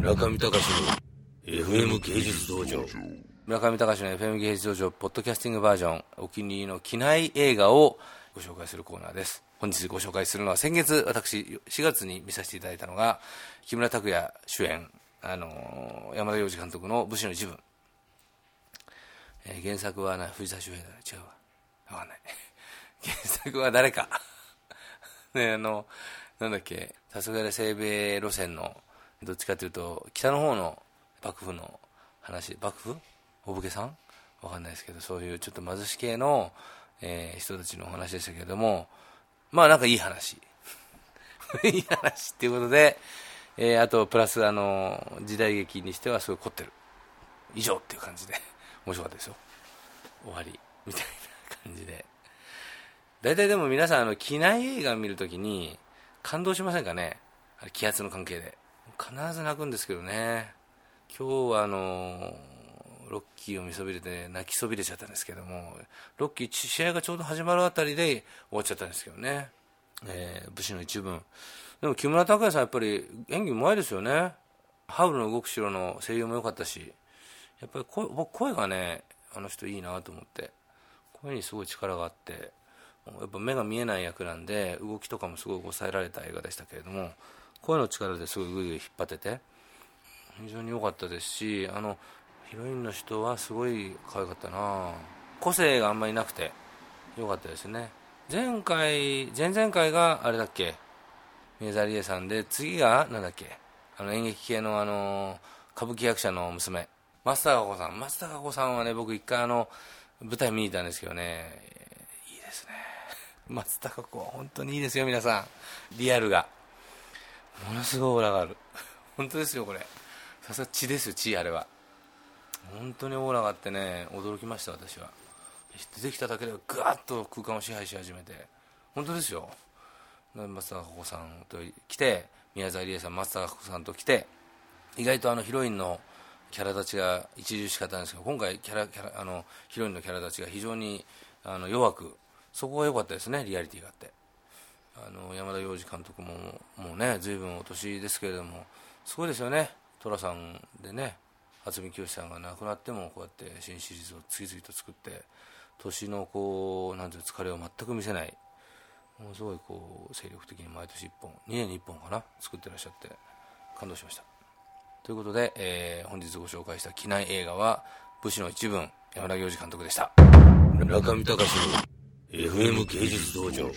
村上隆の FM 芸術道場。村上隆の FM 芸術道場ポッドキャスティングバージョンお気に入りの機内映画をご紹介するコーナーです。本日ご紹介するのは先月私4月に見させていただいたのが木村拓哉主演あの山田洋次監督の武士の一文、えー原作はな藤田周平だ違うわ。分かんない。原作は誰か。ねあのなんだっけ黄昏西米路線のどっちかというと北の方の幕府の話幕府？お武家さん？わかんないですけどそういうちょっと貧し系の、えー人たちのお話でしたけれどもまあなんかいい話。いい話っていうことで、えーあとプラスあの時代劇にしてはすごい凝ってる。以上っていう感じで面白かったですよ。終わりみたいな感じで。大体でも皆さんあの機内映画見るときに感動しませんかね？気圧の関係で。必ず泣くんですけどね。今日はあのロッキーを見そびれて泣きそびれちゃったんですけどもロッキー試合がちょうど始まるあたりで終わっちゃったんですけどね、えー武士の一文でも木村拓哉さんやっぱり演技うまいですよね。ハウルの動く城の声優も良かったしやっぱり声僕声がねあの人いいなと思って声にすごい力があってやっぱ目が見えない役なんで動きとかもすごい抑えられた映画でしたけれども声の力ですごいグイグイ引っ張ってて。非常に良かったですしあのヒロインの人はすごい可愛かったな。個性があんまりなくて良かったですね。前回前々回があれだっけ？宮沢りえさんで次がなんだっけ？あの演劇系のあの歌舞伎役者の娘。松たか子さん。松たか子さんはね僕一回あの舞台見に行ったんですけどね。いいですね。松たか子は本当にいいですよ皆さん。リアルが。ものすごいオーラがある。本当ですよこれ。さすが血ですよ血あれは。本当にオーラがあってね驚きました私は。出てきただけでぐわっと空間を支配し始めて。本当ですよ。松たか子さんと来て宮沢りえさん松たか子さんと来て意外とあのヒロインのキャラ立ちが一重しかったんですけど今回キャラキャラあのヒロインのキャラ立ちが非常にあの弱くそこが良かったですねリアリティがあって。あの山田洋次監督ももうね随分お年ですけれどもすごいですよね。寅さんでね渥美清さんが亡くなってもこうやって新シリーズを次々と作って年のこうなんていう疲れを全く見せない。ものすごいこう精力的に毎年1本2年に1本かな作ってらっしゃって感動しました。ということで、えー本日ご紹介した機内映画は武士の一文山田洋次監督でした。中見隆の FM 芸術道場。